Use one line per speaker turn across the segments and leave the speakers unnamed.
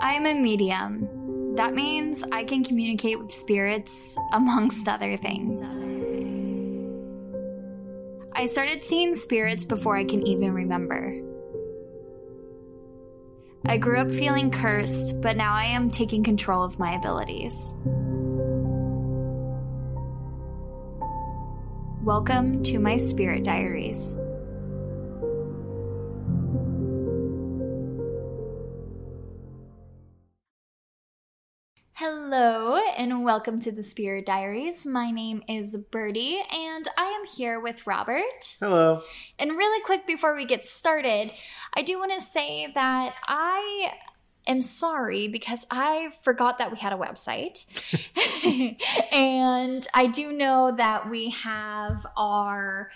I'm a medium. That means I can communicate with spirits, amongst other things. I started seeing spirits before I can even remember. I grew up feeling cursed, but now I am taking control of my abilities. Welcome to my spirit diaries. Welcome to the Spirit Diaries. My name is Birdie, and I am here with Robert.
Hello.
And really quick before we get started, I do want to say that I am sorry because I forgot that we had a website. and I do know that we have our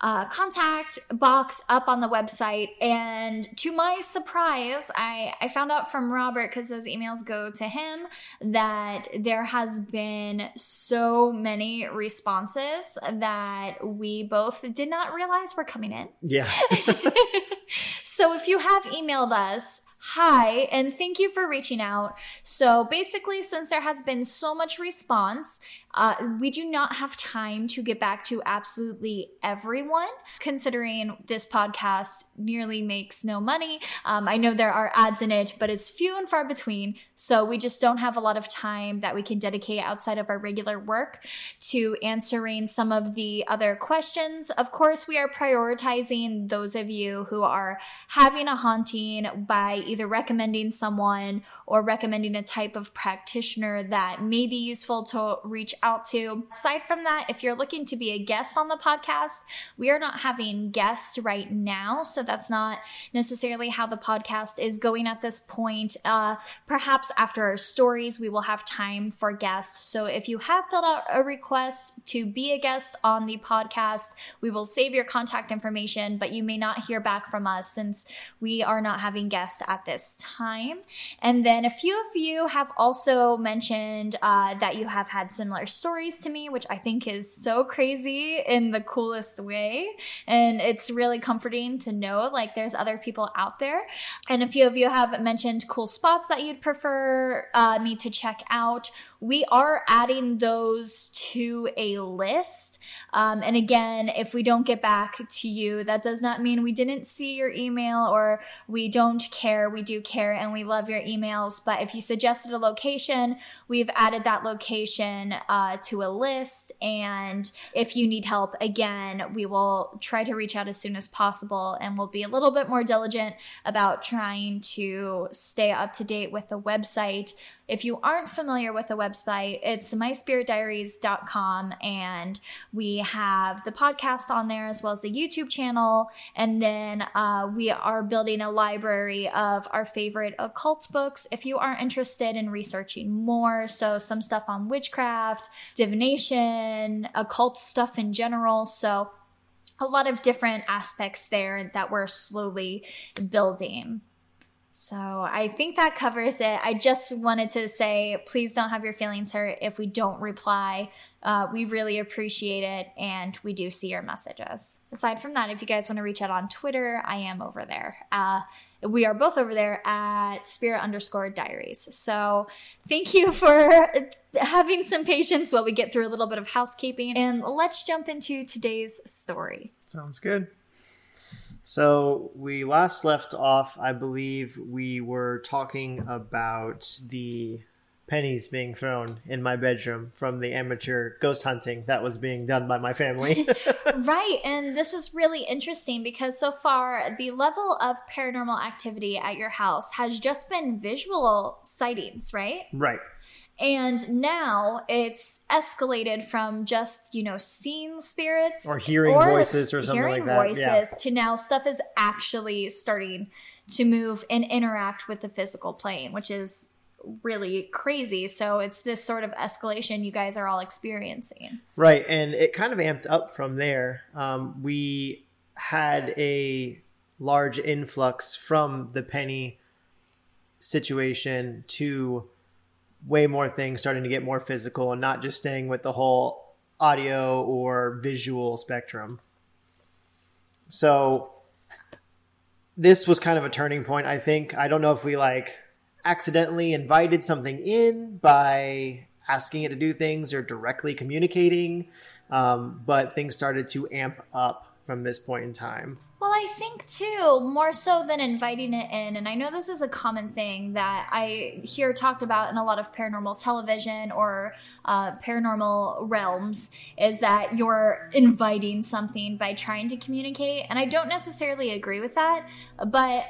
uh, contact box up on the website. And to my surprise, I, I found out from Robert, because those emails go to him, that there has been so many responses that we both did not realize were coming in.
Yeah.
so if you have emailed us, Hi, and thank you for reaching out. So, basically, since there has been so much response, uh, we do not have time to get back to absolutely everyone, considering this podcast nearly makes no money. Um, I know there are ads in it, but it's few and far between. So we just don't have a lot of time that we can dedicate outside of our regular work to answering some of the other questions. Of course, we are prioritizing those of you who are having a haunting by either recommending someone or recommending a type of practitioner that may be useful to reach out to. Aside from that, if you're looking to be a guest on the podcast, we are not having guests right now. So that's not necessarily how the podcast is going at this point. Uh, perhaps after our stories, we will have time for guests. So if you have filled out a request to be a guest on the podcast, we will save your contact information, but you may not hear back from us since we are not having guests at this time. And then a few of you have also mentioned uh, that you have had similar stories to me, which I think is so crazy in the coolest way. And it's really comforting to know like there's other people out there. And a few of you have mentioned cool spots that you'd prefer uh, me to check out we are adding those to a list. Um, and again, if we don't get back to you, that does not mean we didn't see your email or we don't care. We do care and we love your emails. But if you suggested a location, we've added that location uh, to a list. And if you need help, again, we will try to reach out as soon as possible and we'll be a little bit more diligent about trying to stay up to date with the website if you aren't familiar with the website, it's myspiritdiaries.com and we have the podcast on there as well as the YouTube channel. And then uh, we are building a library of our favorite occult books if you are interested in researching more. So, some stuff on witchcraft, divination, occult stuff in general. So, a lot of different aspects there that we're slowly building. So I think that covers it. I just wanted to say, please don't have your feelings hurt if we don't reply. Uh, we really appreciate it, and we do see your messages. Aside from that, if you guys want to reach out on Twitter, I am over there. Uh, we are both over there at spirit underscore diaries. So thank you for having some patience while we get through a little bit of housekeeping, and let's jump into today's story.
Sounds good. So we last left off, I believe we were talking about the pennies being thrown in my bedroom from the amateur ghost hunting that was being done by my family.
right. And this is really interesting because so far, the level of paranormal activity at your house has just been visual sightings, right?
Right.
And now it's escalated from just, you know, seeing spirits
or hearing or voices or something like that.
voices yeah. to now stuff is actually starting to move and interact with the physical plane, which is really crazy. So it's this sort of escalation you guys are all experiencing.
Right. And it kind of amped up from there. Um, we had a large influx from the penny situation to way more things starting to get more physical and not just staying with the whole audio or visual spectrum. So this was kind of a turning point, I think. I don't know if we like accidentally invited something in by asking it to do things or directly communicating, um, but things started to amp up from this point in time.
Well, I think too, more so than inviting it in, and I know this is a common thing that I hear talked about in a lot of paranormal television or uh, paranormal realms, is that you're inviting something by trying to communicate. And I don't necessarily agree with that, but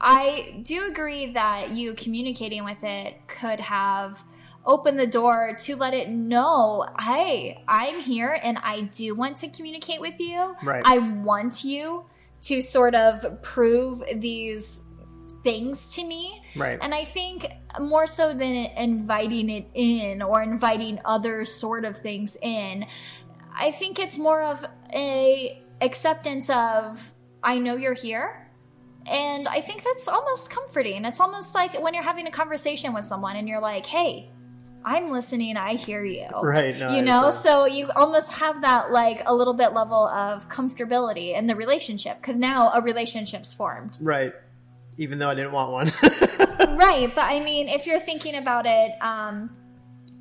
I do agree that you communicating with it could have open the door to let it know, hey, I'm here and I do want to communicate with you.
Right.
I want you to sort of prove these things to me.
Right.
And I think more so than inviting it in or inviting other sort of things in, I think it's more of a acceptance of I know you're here. And I think that's almost comforting. It's almost like when you're having a conversation with someone and you're like, "Hey, I'm listening, I hear you.
Right. No,
you know, so you almost have that like a little bit level of comfortability in the relationship because now a relationship's formed.
Right. Even though I didn't want one.
right, but I mean, if you're thinking about it, um,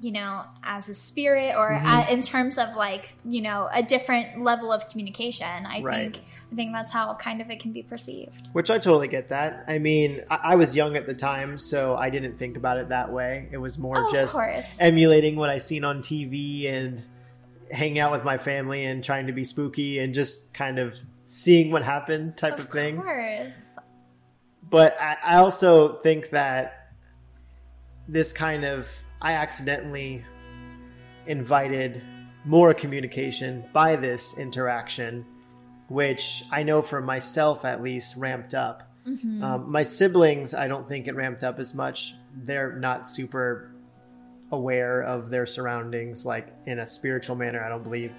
you know, as a spirit or
Mm-hmm.
a, in terms of like, you know, a different level of communication, I
Right.
think I think that's how kind of it can be perceived.
Which I totally get that. I mean, I, I was young at the time, so I didn't think about it that way. It was more
Oh,
just emulating what I seen on TV and hanging out with my family and trying to be spooky and just kind of seeing what happened type of, thing.
Of
thing.
course.
But I, I also think that this kind of I accidentally invited more communication by this interaction, which I know for myself at least ramped up.
Mm-hmm.
Um, my siblings, I don't think it ramped up as much. They're not super aware of their surroundings, like in a spiritual manner, I don't believe.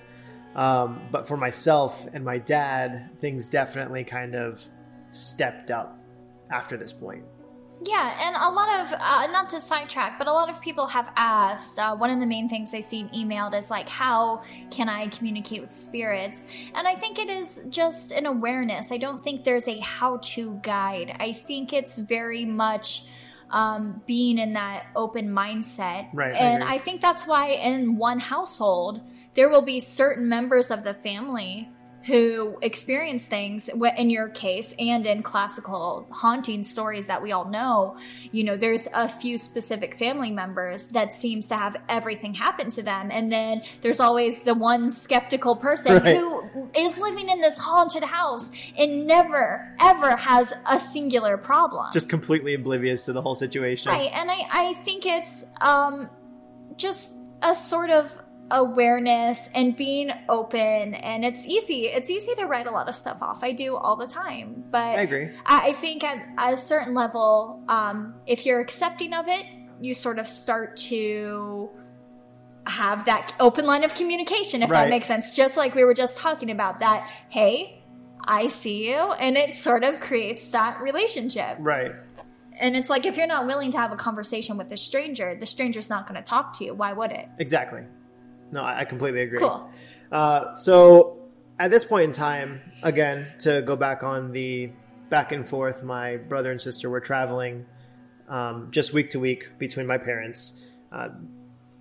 Um, but for myself and my dad, things definitely kind of stepped up after this point.
Yeah, and a lot of, uh, not to sidetrack, but a lot of people have asked. Uh, one of the main things I see emailed is like, how can I communicate with spirits? And I think it is just an awareness. I don't think there's a how to guide. I think it's very much um, being in that open mindset.
Right,
And
agree.
I think that's why in one household, there will be certain members of the family who experience things in your case and in classical haunting stories that we all know you know there's a few specific family members that seems to have everything happen to them and then there's always the one skeptical person
Right.
who is living in this haunted house and never ever has a singular problem
Just completely oblivious to the whole situation.
Right, and I, I think it's um, just a sort of awareness and being open, and it's easy. It's easy to write a lot of stuff off. I do all the time, but
I agree.
I, I think at, at a certain level, um, if you're accepting of it, you sort of start to have that open line of communication, if
Right.
that makes sense. Just like we were just talking about that. Hey, I see you, and it sort of creates that relationship.
Right.
And it's like if you're not willing to have a conversation with a stranger, the stranger's not going to talk to you. Why would it?
Exactly. No, I completely agree.
Cool.
Uh, so at this point in time, again, to go back on the back and forth, my brother and sister were traveling um, just week to week between my parents. Uh,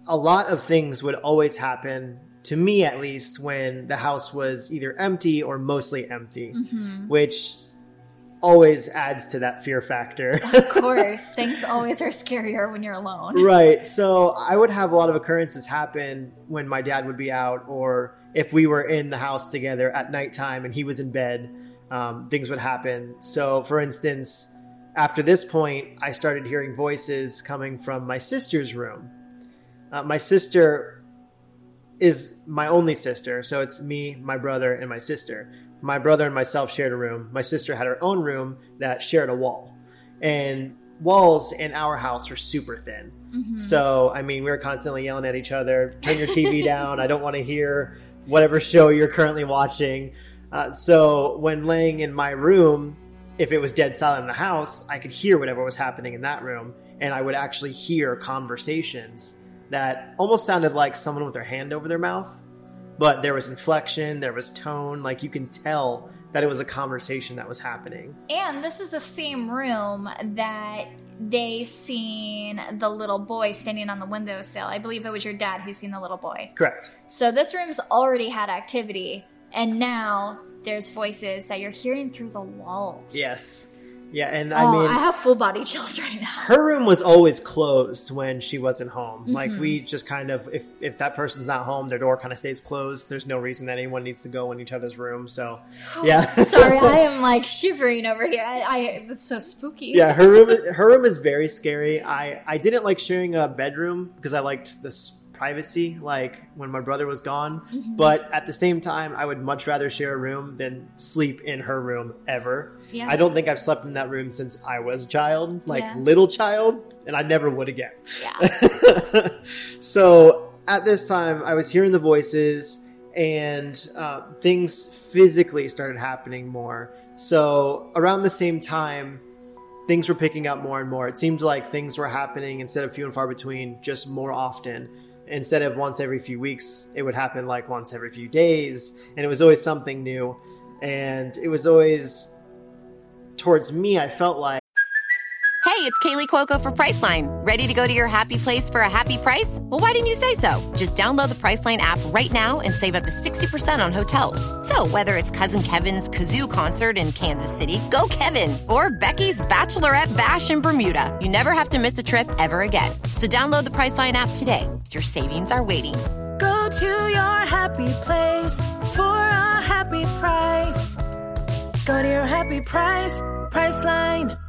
a lot of things would always happen to me, at least, when the house was either empty or mostly empty, which always adds to that fear factor.
Of course, things always are scarier when you're alone.
Right. So I would have a lot of occurrences happen when my dad would be out, or if we were in the house together at nighttime and he was in bed, um, things would happen. So, for instance, after this point, I started hearing voices coming from my sister's room. Uh, my sister is my only sister, so it's me, my brother, and my sister. My brother and myself shared a room. My sister had her own room that shared a wall. And walls in our house are super thin. So, I mean, we were constantly yelling at each other, turn your TV down. I don't want to hear whatever show you're currently watching. Uh, so, when laying in my room, if it was dead silent in the house, I could hear whatever was happening in that room. And I would actually hear conversations that almost sounded like someone with their hand over their mouth. But there was inflection, there was tone. Like you can tell that it was a conversation that was happening.
And this is the same room that they seen the little boy standing on the windowsill. I believe it was your dad who seen the little boy.
Correct.
So this room's already had activity, and now there's voices that you're hearing through the walls.
Yes. Yeah, and
Oh,
I mean,
I have full body chills right now.
her room was always closed when she wasn't home. Like
Mm-hmm.
we just kind of, if if that person's not home, their door kind of stays closed. There's no reason that anyone needs to go in each other's room. So, yeah.
Sorry, I am like shivering over here. I, I it's so spooky.
yeah, her room her room is very scary. I I didn't like sharing a bedroom because I liked this privacy like when my brother was gone,
Mm-hmm.
but at the same time I would much rather share a room than sleep in her room ever.
Yeah.
I don't think I've slept in that room since I was a child, like
Yeah.
little child, and I never would again.
Yeah.
so at this time, I was hearing the voices, and uh, things physically started happening more. So around the same time, things were picking up more and more. It seemed like things were happening instead of few and far between, just more often. Instead of once every few weeks, it would happen like once every few days, and it was always something new. And it was always towards me, I felt like.
Hey, it's Kaley Cuoco for Priceline. Ready to go to your happy place for a happy price? Well, why didn't you say so? Just download the Priceline app right now and save up to 60% on hotels. So, whether it's Cousin Kevin's Kazoo concert in Kansas City, go Kevin, or Becky's Bachelorette Bash in Bermuda, you never have to miss a trip ever again. So, download the Priceline app today. Your savings are waiting.
Go to your happy place for a happy price. Go to your happy price, Priceline.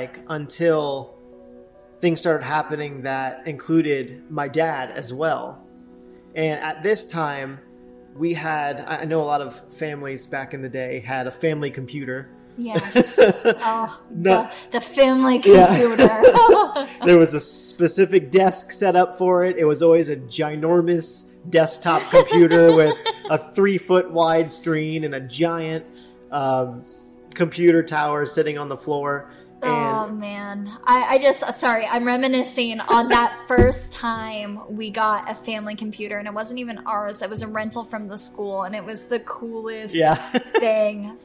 Like until things started happening that included my dad as well. And at this time, we had I know a lot of families back in the day had a family computer.
Yes. Oh,
No.
the, the family
Yeah.
computer.
There was a specific desk set up for it. It was always a ginormous desktop computer with a three foot wide screen and a giant um, computer tower sitting on the floor.
Oh
And
man, I, I just sorry. I'm reminiscing on that first time we got a family computer, and it wasn't even ours. It was a rental from the school, and it was the coolest
yeah,
thing.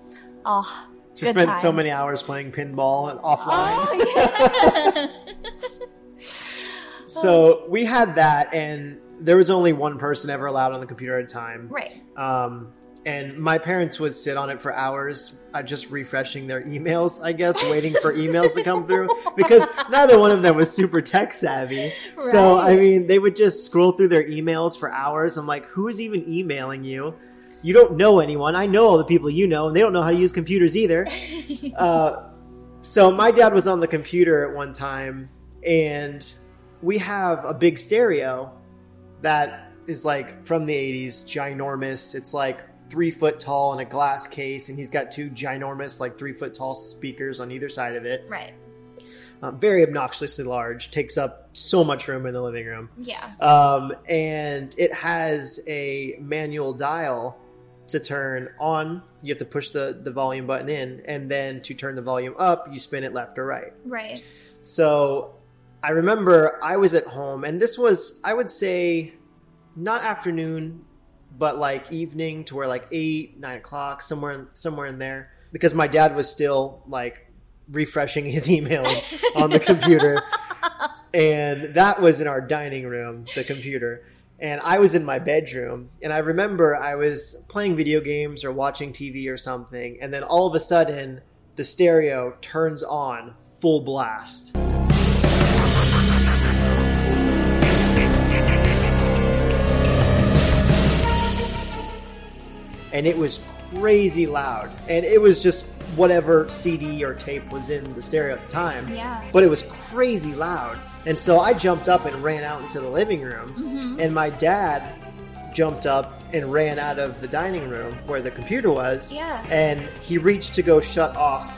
Oh,
just spent so many hours playing pinball and offline.
Oh yeah.
So we had that, and there was only one person ever allowed on the computer at a time.
right.
Um, and my parents would sit on it for hours, uh, just refreshing their emails, I guess, waiting for emails to come through because neither one of them was super tech savvy. So, I mean, they would just scroll through their emails for hours. I'm like, who is even emailing you? You don't know anyone. I know all the people you know, and they don't know how to use computers either. uh, so, my dad was on the computer at one time, and we have a big stereo that is like from the 80s, ginormous. It's like three foot tall in a glass case, and he's got two ginormous, like three foot tall speakers on either side of it.
Right.
Um, very obnoxiously large, takes up so much room in the living room.
Yeah.
Um, and it has a manual dial to turn on. You have to push the, the volume button in, and then to turn the volume up, you spin it left or right.
Right.
So I remember I was at home, and this was, I would say, not afternoon, but like evening to where like eight, nine o'clock, somewhere, in, somewhere in there, because my dad was still like refreshing his emails on the computer, and that was in our dining room, the computer. and I was in my bedroom, and I remember I was playing video games or watching TV or something, and then all of a sudden the stereo turns on full blast. And it was crazy loud. And it was just whatever CD or tape was in the stereo at the time.
Yeah.
But it was crazy loud. And so I jumped up and ran out into the living room.
Mm-hmm.
And my dad jumped up and ran out of the dining room where the computer was.
Yeah.
And he reached to go shut off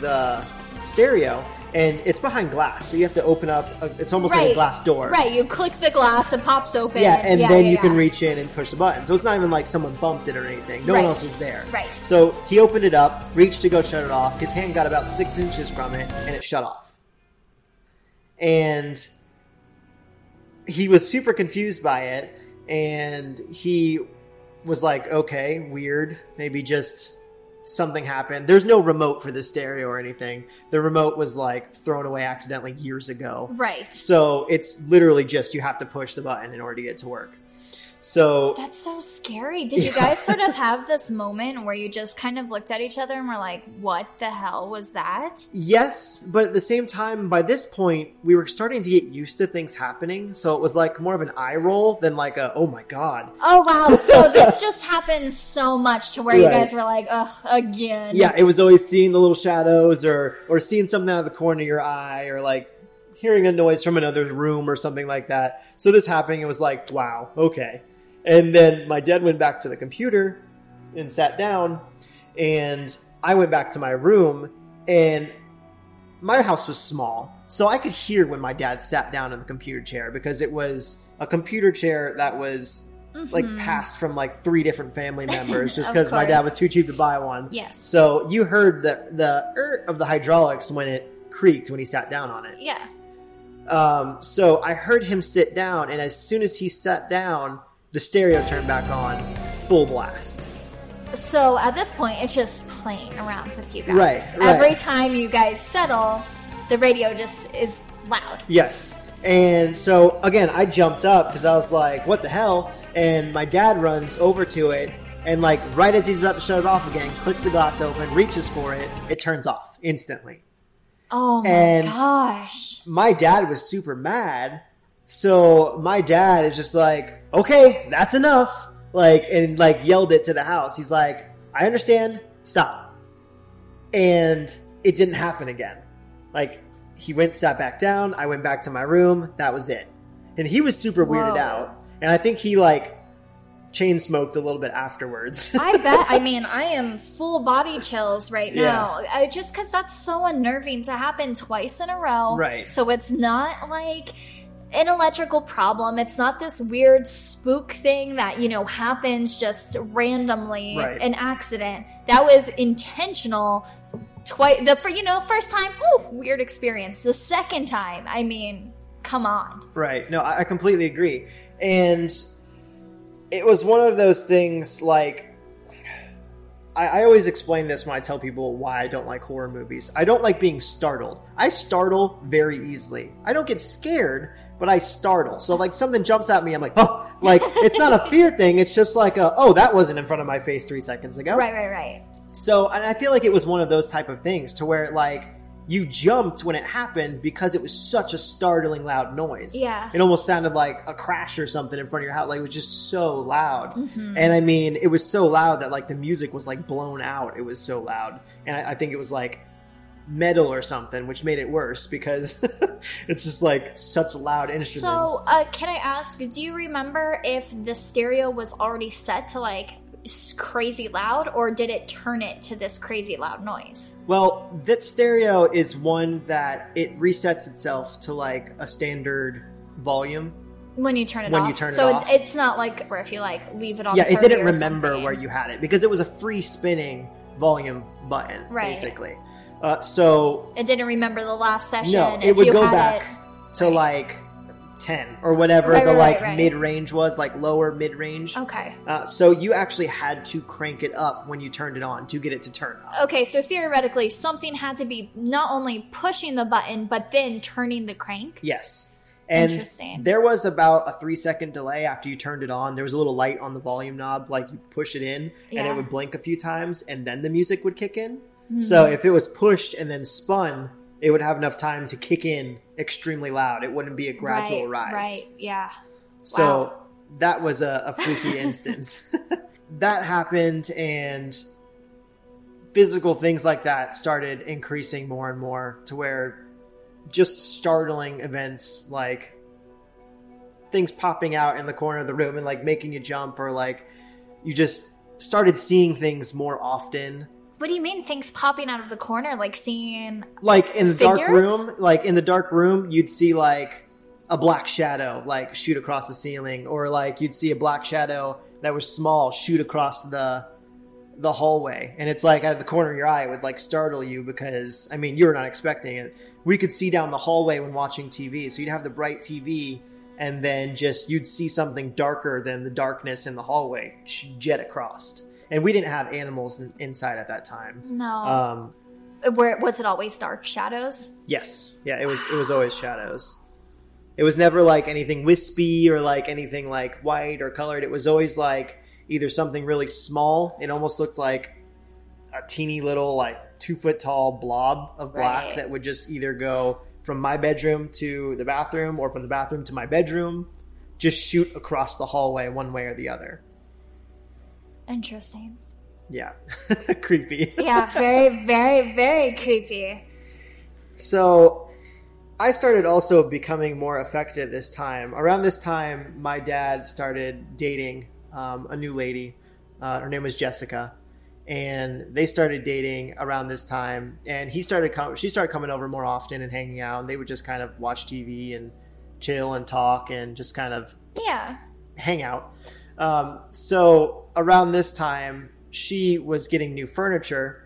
the stereo. And it's behind glass, so you have to open up. A, it's almost like a glass door.
Right, you click the glass, it pops open.
Yeah, and then
yeah,
you can reach in and push the button. So it's not even like someone bumped it or anything. No
Right.
one else is there.
Right.
So he opened it up, reached to go shut it off. His hand got about six inches from it, and it shut off. And he was super confused by it, and he was like, "Okay, weird. Maybe just." Something happened. There's no remote for the stereo or anything. The remote was like thrown away accidentally years ago.
Right.
So it's literally just you have to push the button in order to get it to work. So
That's so scary. Did you guys sort of have this moment where you just kind of looked at each other and were like, what the hell was that?
yes, but at the same time, by this point, we were starting to get used to things happening. So it was like more of an eye roll than like a oh my god.
Oh, wow. So this just happened so much to where you guys were like, ugh, again.
Yeah, it was always seeing the little shadows or or seeing something out of the corner of your eye or like hearing a noise from another room or something like that. So this happening, it was like, wow, okay. And then my dad went back to the computer and sat down, and I went back to my room, and my house was small, so I could hear when my dad sat down in the computer chair because it was a computer chair that was like passed from like three different family members just
Mm-hmm.
Because my dad was too cheap to buy one.
Yes.
So you heard the the er of the hydraulics when it creaked when he sat down on it.
Yeah.
Um, so I heard him sit down, and as soon as he sat down, the stereo turned back on, full blast.
So at this point, it's just playing around with you guys.
Right, right.
Every time you guys settle, the radio just is loud.
Yes. And so again, I jumped up because I was like, "What the hell?" And my dad runs over to it, and like right as he's about to shut it off again, clicks the glass open, reaches for it, it turns off instantly.
Oh my
And-
gosh.
my dad was super mad. So my dad is just like, okay, that's enough. Like, and like yelled it to the house. He's like, I understand, stop. And it didn't happen again. Like, he went, sat back down. I went back to my room. That was it. And he was super weirded
Whoa.
out. And I think he like chain smoked a little bit afterwards.
I bet. I mean, I am full body chills right
Yeah.
now. I, just because that's so unnerving to happen twice in a row.
Right.
So it's not like an electrical problem. It's not this weird spook thing that, you know, happens just randomly,
Right.
an accident. That was intentional. Twice, the for you know, first time, whew, weird experience. The second time, I mean, come on.
Right. No, I I completely agree. And it was one of those things like I, I always explain this when I tell people why I don't like horror movies. I don't like being startled. I startle very easily. I don't get scared, but I startle. So like something jumps at me, I'm like, oh, like it's not a fear thing. It's just like a, oh, that wasn't in front of my face three seconds ago.
Right, right, right.
So, and I feel like it was one of those type of things to where like you jumped when it happened because it was such a startling loud noise.
Yeah.
It almost sounded like a crash or something in front of your house. Like it was just so loud.
Mm-hmm.
And I mean, it was so loud that like the music was like blown out. It was so loud. And I, I think it was like metal or something, which made it worse because it's just like such loud instruments.
So, uh, can I ask, do you remember if the stereo was already set to like crazy loud, or did it turn it to this crazy loud noise?
Well, that stereo is one that it resets itself to like a standard volume.
When you turn it
When
off.
you turn it
so
off.
it's not like where if you like leave it on.
yeah, it didn't remember
something.
where you had it because it was a free spinning volume button,
Right.
basically. Uh, so
It didn't remember the last session.
no,
if
it would
you
go back
it-
to like ten or whatever
Right,
the
right,
like
right, right.
mid range was, like lower mid range.
Okay.
Uh, so you actually had to crank it up when you turned it on to get it to turn up.
Okay, so theoretically, something had to be not only pushing the button, but then turning the crank.
Yes. And
Interesting.
there was about a three second delay after you turned it on. There was a little light on the volume knob, like you push it in and it would blink a few times and then the music would kick in.
Hmm.
So if it was pushed and then spun, it would have enough time to kick in extremely loud. It wouldn't be a gradual
right,
rise.
Right. Yeah.
So
Wow.
that was a, a freaky instance. that happened, and physical things like that started increasing more and more to where just startling events like things popping out in the corner of the room and like making you jump, or like you just started seeing things more often.
What do you mean things popping out of the corner, like seeing?
like in the dark room? Like in the dark room you'd see like a black shadow like shoot across the ceiling or like you'd see a black shadow that was small shoot across the the hallway. And it's like out of the corner of your eye it would like startle you because i mean you were not expecting it. We could see down the hallway when watching tv so you'd have the bright tv and then just you'd see something darker than the darkness in the hallway jet across and we didn't have animals in, inside at that time
No.
um
Where was it always dark shadows?
Yes. Yeah, it was it was always shadows. It was never like anything wispy or like anything like white or colored. It was always like either something really small. It almost looked like a teeny little like two foot tall blob of black
Right.
that would just either go from my bedroom to the bathroom or from the bathroom to my bedroom, just shoot across the hallway one way or the other.
Interesting.
Yeah. Creepy.
Yeah, very, very, very creepy.
So I started also becoming more affected this time. Around this time, my dad started dating um, a new lady. Uh, her name was Jessica, and they started dating around this time. And he started com- she started coming over more often and hanging out. And they would just kind of watch TV and chill and talk and just kind of
Yeah.
hang out. Um, so around this time, she was getting new furniture,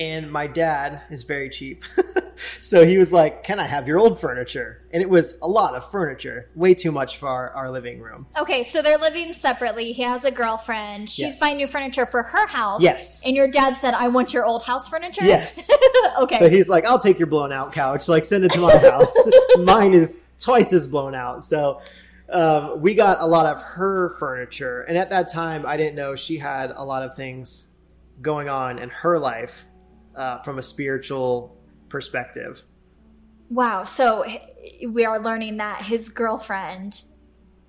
and my dad is very cheap. so he was like, Can I have your old furniture? And it was a lot of furniture, way too much for our, our living room.
Okay, so they're living separately. He has a girlfriend. She's
Yes.
buying new furniture for her house.
Yes.
And your dad said, I want your old house furniture?
Yes.
okay.
So he's like, I'll take your blown out couch, like send it to my house. Mine is twice as blown out. So um, we got a lot of her furniture. And at that time, I didn't know she had a lot of things going on in her life uh, from a spiritual perspective.
wow. So we are learning that his girlfriend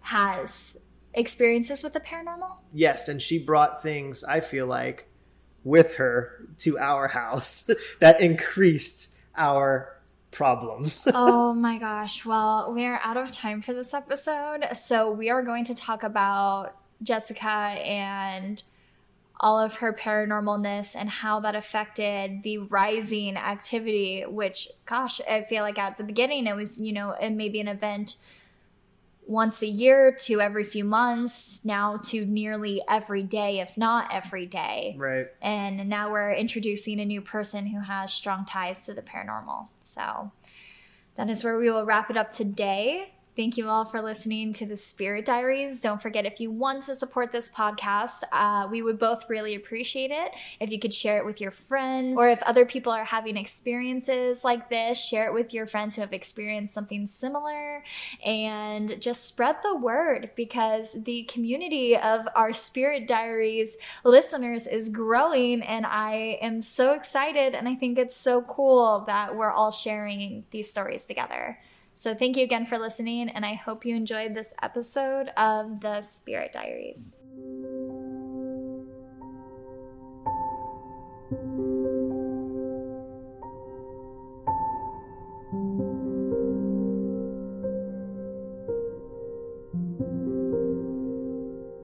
has experiences with the paranormal?
Yes, and she brought things, I feel like, with her to our house that increased our problems.
oh my gosh. Well, we're out of time for this episode. So we are going to talk about Jessica and all of her paranormalness and how that affected the rising activity, which, gosh, I feel like at the beginning it was, you know, it may be an event once a year to every few months, now to nearly every day, if not every day.
right.
And now we're introducing a new person who has strong ties to the paranormal. So that is where we will wrap it up today. Thank you all for listening to the Spirit Diaries. Don't forget, if you want to support this podcast, uh, we would both really appreciate it if you could share it with your friends, or if other people are having experiences like this, share it with your friends who have experienced something similar, and just spread the word because the community of our Spirit Diaries listeners is growing, and I am so excited, and I think it's so cool that we're all sharing these stories together. So, thank you again for listening, and I hope you enjoyed this episode of the Spirit Diaries.